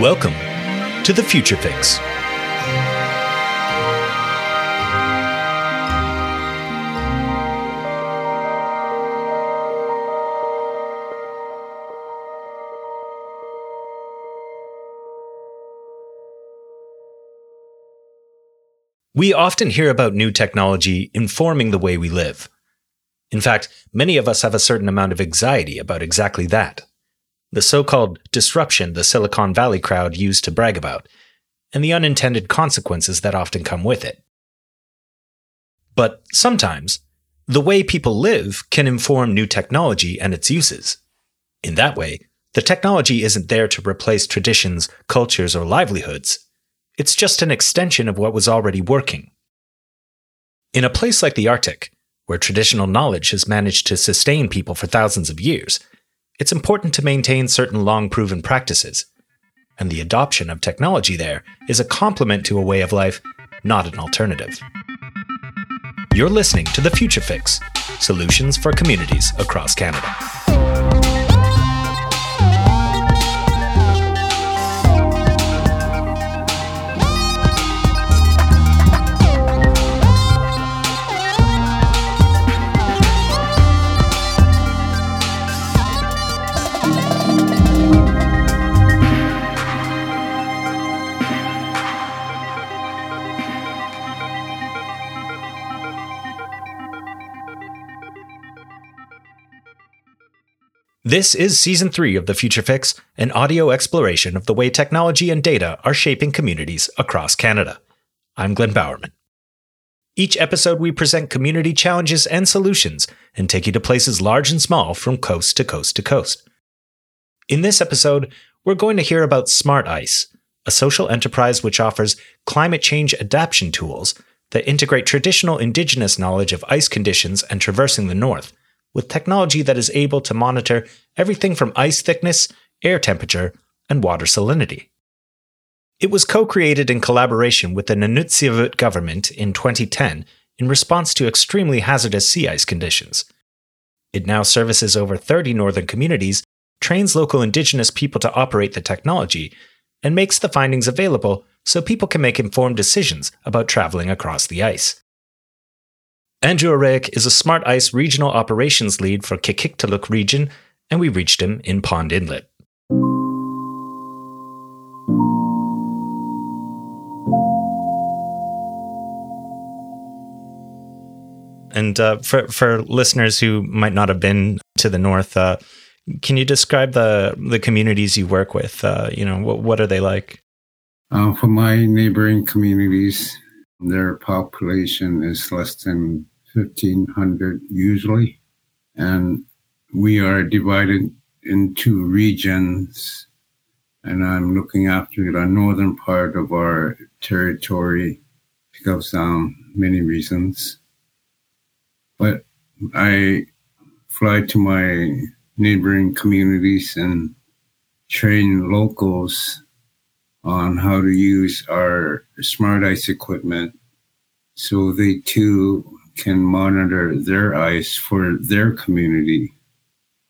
Welcome to the Future Fix. We often hear about new technology informing the way we live. In fact, many of us have a certain amount of anxiety about exactly that. The so called disruption the Silicon Valley crowd used to brag about, and the unintended consequences that often come with it. But sometimes, the way people live can inform new technology and its uses. In that way, the technology isn't there to replace traditions, cultures, or livelihoods. It's just an extension of what was already working. In a place like the Arctic, where traditional knowledge has managed to sustain people for thousands of years, it's important to maintain certain long proven practices. And the adoption of technology there is a complement to a way of life, not an alternative. You're listening to The Future Fix solutions for communities across Canada. This is Season 3 of The Future Fix, an audio exploration of the way technology and data are shaping communities across Canada. I'm Glenn Bowerman. Each episode, we present community challenges and solutions and take you to places large and small from coast to coast to coast. In this episode, we're going to hear about Smart Ice, a social enterprise which offers climate change adaptation tools that integrate traditional Indigenous knowledge of ice conditions and traversing the North with technology that is able to monitor everything from ice thickness, air temperature, and water salinity. It was co created in collaboration with the Nunavut government in 2010 in response to extremely hazardous sea ice conditions. It now services over 30 northern communities, trains local Indigenous people to operate the technology, and makes the findings available so people can make informed decisions about traveling across the ice. Andrew Arreak is a Smart Ice regional operations lead for Qikiqtaaluk region, and we reached him in Pond Inlet. And uh, for for listeners who might not have been to the north, uh, can you describe the the communities you work with? Uh, you know, what what are they like? Uh, for my neighboring communities, their population is less than 1500 usually. And we are divided into regions. And I'm looking after the northern part of our territory because um, many reasons. But I fly to my neighboring communities and train locals on how to use our smart ice equipment so they too can monitor their ice for their community.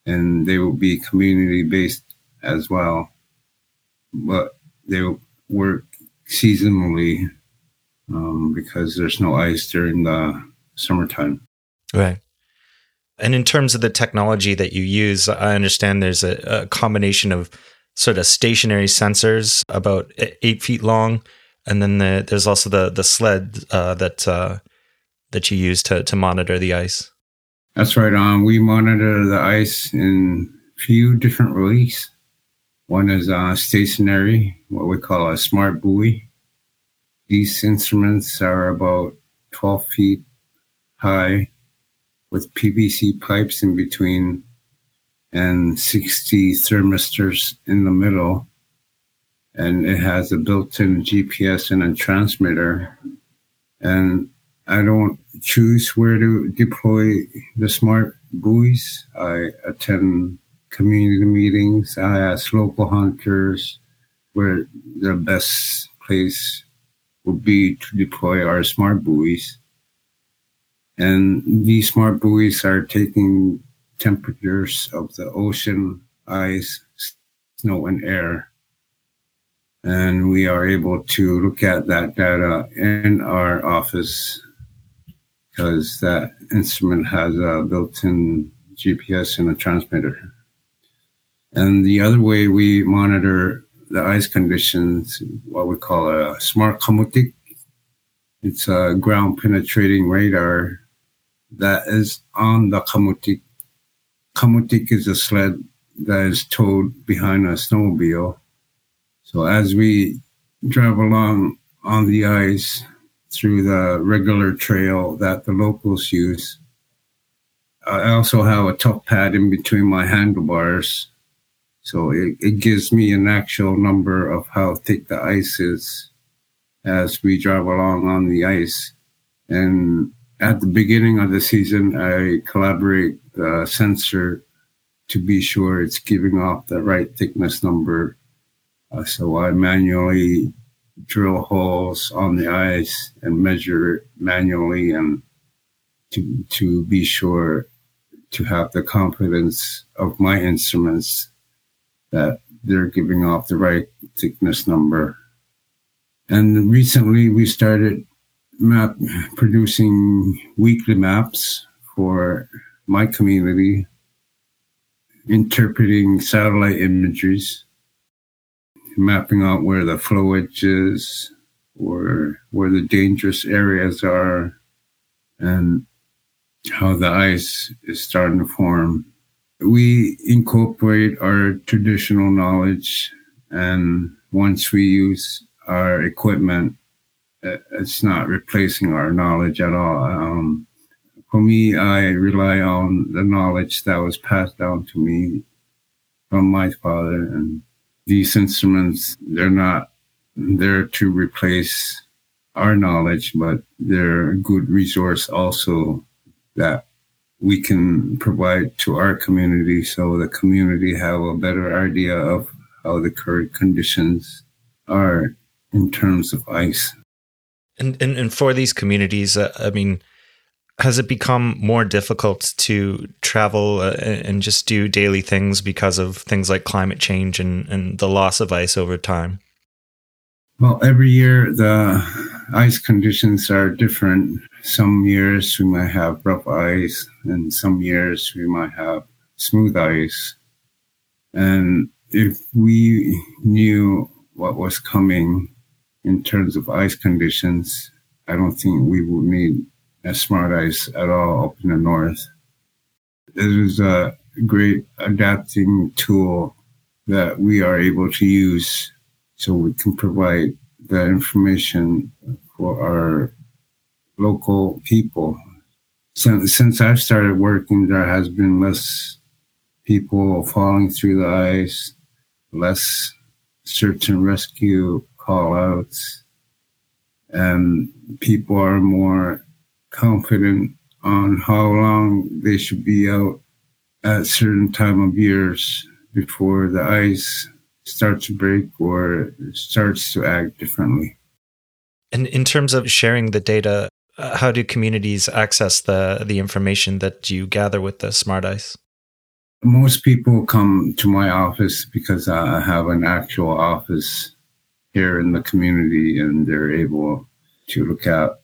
And they will be community based as well. But they work seasonally um, because there's no ice during the summertime. Right. And in terms of the technology that you use i understand there's a, a combination of sort of stationary sensors about eight feet long and then the, there's also the the sled uh, that uh, that you use to, to monitor the ice? That's right. Um, we monitor the ice in few different ways. One is uh, stationary, what we call a smart buoy. These instruments are about 12 feet high with PVC pipes in between and 60 thermistors in the middle. And it has a built in GPS and a transmitter. And I don't choose where to deploy the smart buoys. I attend community meetings. I ask local hunters where the best place would be to deploy our smart buoys. And these smart buoys are taking temperatures of the ocean, ice, snow, and air. And we are able to look at that data in our office because that instrument has a built in GPS and a transmitter. And the other way we monitor the ice conditions, what we call a smart Kamutik. It's a ground penetrating radar that is on the Kamutik. Kamutik is a sled that is towed behind a snowmobile. So as we drive along on the ice through the regular trail that the locals use, I also have a tough pad in between my handlebars so it, it gives me an actual number of how thick the ice is as we drive along on the ice. And at the beginning of the season, I collaborate the sensor to be sure it's giving off the right thickness number. Uh, so I manually drill holes on the ice and measure manually and to, to be sure to have the confidence of my instruments that they're giving off the right thickness number. And recently we started map producing weekly maps for my community, interpreting satellite imageries, mapping out where the floe edge is, or where the dangerous areas are, and how the ice is starting to form. We incorporate our traditional knowledge and once we use our equipment uh, it's not replacing our knowledge at all. Um, for me i rely on the knowledge that was passed down to me from my father and these instruments they're not there to replace our knowledge but they're a good resource also that we can provide to our community so the community have a better idea of how the current conditions are in terms of ice. And and, and for these communities, uh, I mean, has it become more difficult to travel uh, and just do daily things because of things like climate change and, and the loss of ice over time? Well, every year the ice conditions are different. Some years we might have rough ice, and some years we might have smooth ice. And if we knew what was coming in terms of ice conditions, I don't think we would need a smart ice at all up in the north. It is a great adapting tool that we are able to use so we can provide that information for our local people. Since, since I've started working, there has been less people falling through the ice, less search and rescue call outs, and people are more confident on how long they should be out at certain time of years before the ice starts to break or starts to act differently. And in terms of sharing the data, uh, how do communities access the the information that you gather with the Smart Ice? Most people come to my office because I have an actual office here in the community, and they're able to look at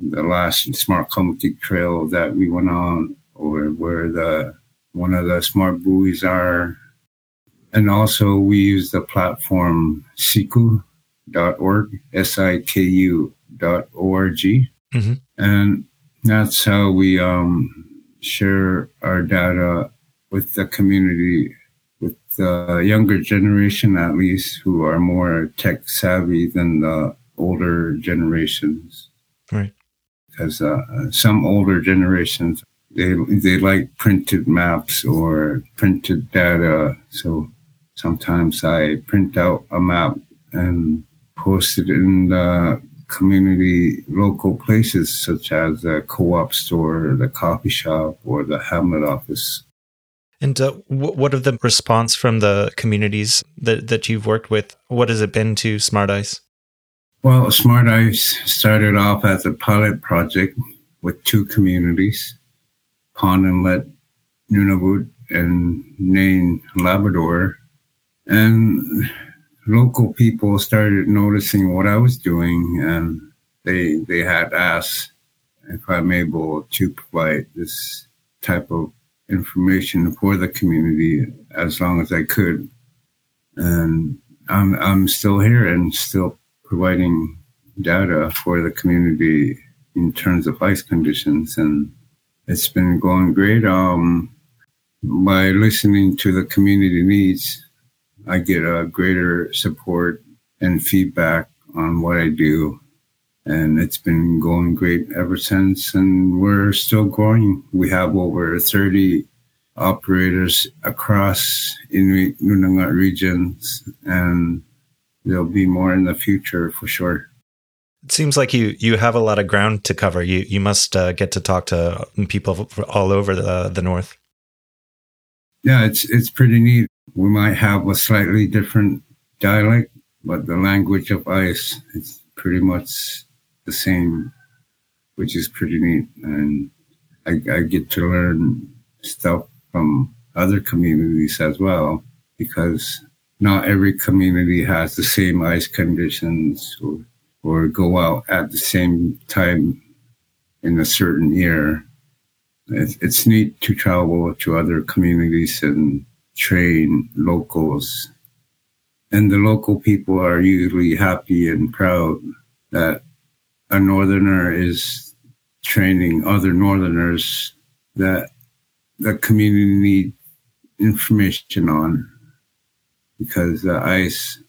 the last smart Kamutik trail that we went on, or where the one of the smart buoys are, and also we use the platform siku.org, S-I-K-U dot O-R-G. Mm-hmm. And that's how we um, share our data with the community, with the younger generation at least, who are more tech savvy than the older generations. Right. Because uh, some older generations, they, they like printed maps or printed data. So sometimes I print out a map and post it in the community local places such as the co-op store, the coffee shop, or the hamlet office. And uh, what of the response from the communities that, that you've worked with? What has it been to Smart Ice? Well, Smart Ice started off as a pilot project with two communities, Pond Inlet Nunavut and Nain, Labrador. And local people started noticing what I was doing and they they had asked if I'm able to provide this type of information for the community as long as I could. And I'm I'm still here and still providing data for the community in terms of ice conditions and it's been going great. Um, by listening to the community needs, I get a greater support and feedback on what I do. And it's been going great ever since. And we're still growing. We have over 30 operators across Inuit Nunangat regions, and there'll be more in the future for sure. It seems like you you have a lot of ground to cover. You you must uh, get to talk to people all over the the north. Yeah, it's it's pretty neat. We might have a slightly different dialect, but the language of ice is pretty much the same, which is pretty neat. And I, I get to learn stuff from other communities as well, because not every community has the same ice conditions or, or go out at the same time in a certain year. It's, it's neat to travel to other communities and train locals. And the local people are usually happy and proud that a northerner is training other northerners that the community need information on because the ice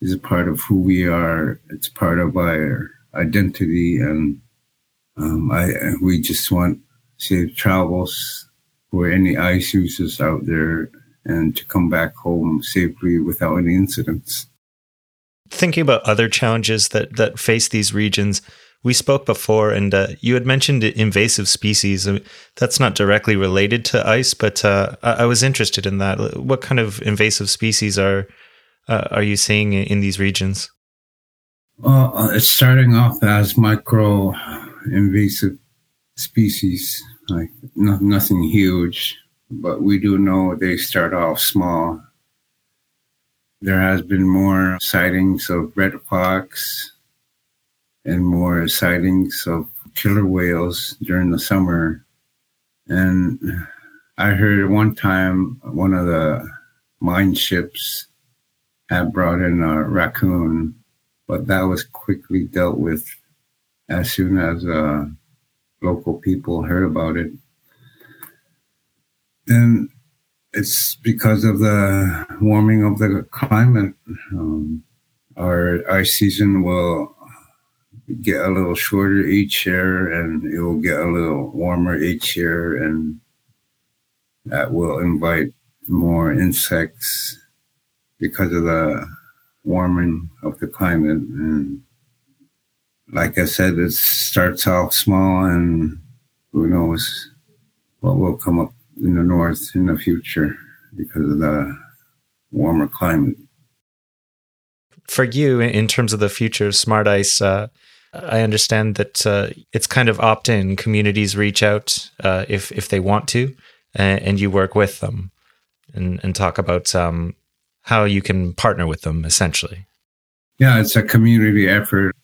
is a part of who we are. It's part of our identity, and um, I we just want safe travels for any ice users out there and to come back home safely without any incidents. Thinking about other challenges that that face these regions, we spoke before, and uh, you had mentioned invasive species. I mean, that's not directly related to ice, but uh, I-, I, was interested in that. What kind of invasive species are uh, are you seeing in these regions? Well, uh, it's starting off as micro invasive species, like no- nothing huge, but we do know they start off small. There has been more sightings of red fox and more sightings of killer whales during the summer. And I heard one time one of the mine ships had brought in a raccoon, but that was quickly dealt with as soon as uh, local people heard about it. And it's because of the warming of the climate. Um, our ice season will get a little shorter each year and it will get a little warmer each year and that will invite more insects because of the warming of the climate and like I said, it starts off small and who knows what will come up in the north in the future because of the warmer climate. For you, in terms of the future smart ice, uh, I understand that uh, it's kind of opt in. Communities reach out uh, if if they want to, and, and, you work with them, and and talk about um, how you can partner with them. Essentially, yeah, it's a community effort.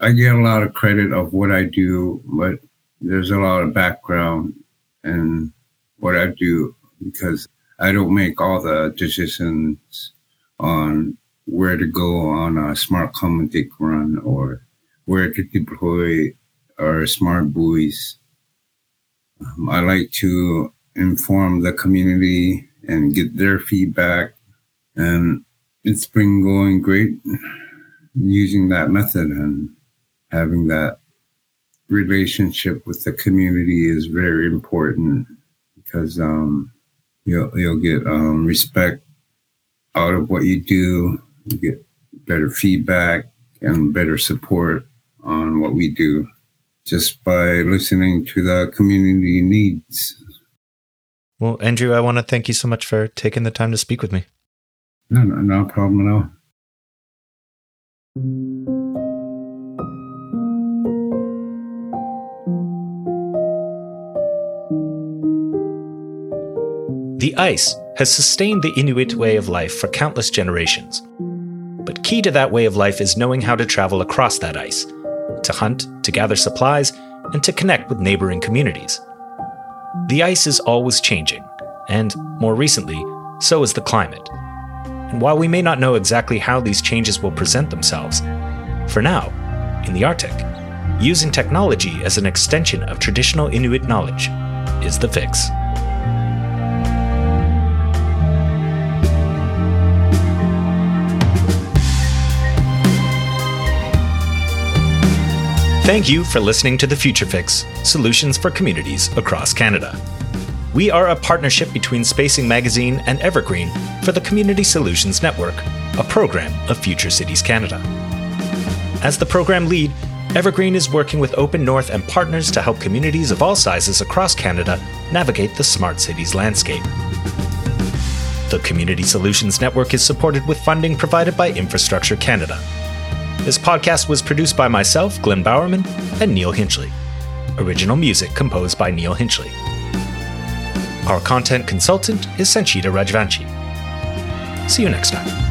I get a lot of credit of what I do, but there's a lot of background and what I do because I don't make all the decisions on where to go on a smart Kamutik run or where to deploy our smart buoys. Um, I like to inform the community and get their feedback. And it's been going great using that method and having that relationship with the community is very important because um, you'll, you'll get um, respect out of what you do. You get better feedback and better support on what we do just by listening to the community needs. Well, Andrew, I want to thank you so much for taking the time to speak with me. No, no, no problem at all. The ice has sustained the Inuit way of life for countless generations. But key to that way of life is knowing how to travel across that ice, to hunt, to gather supplies, and to connect with neighboring communities. The ice is always changing, and, more recently, so is the climate. And while we may not know exactly how these changes will present themselves, for now, in the Arctic, using technology as an extension of traditional Inuit knowledge is the fix. Thank you for listening to The Future Fix Solutions for Communities Across Canada. We are a partnership between Spacing Magazine and Evergreen for the Community Solutions Network, a program of Future Cities Canada. As the program lead, Evergreen is working with Open North and partners to help communities of all sizes across Canada navigate the smart cities landscape. The Community Solutions Network is supported with funding provided by Infrastructure Canada. This podcast was produced by myself, Glenn Bowerman, and Neil Hinchley. Original music composed by Neil Hinchley. Our content consultant is Sanchita Rajvanshi. See you next time.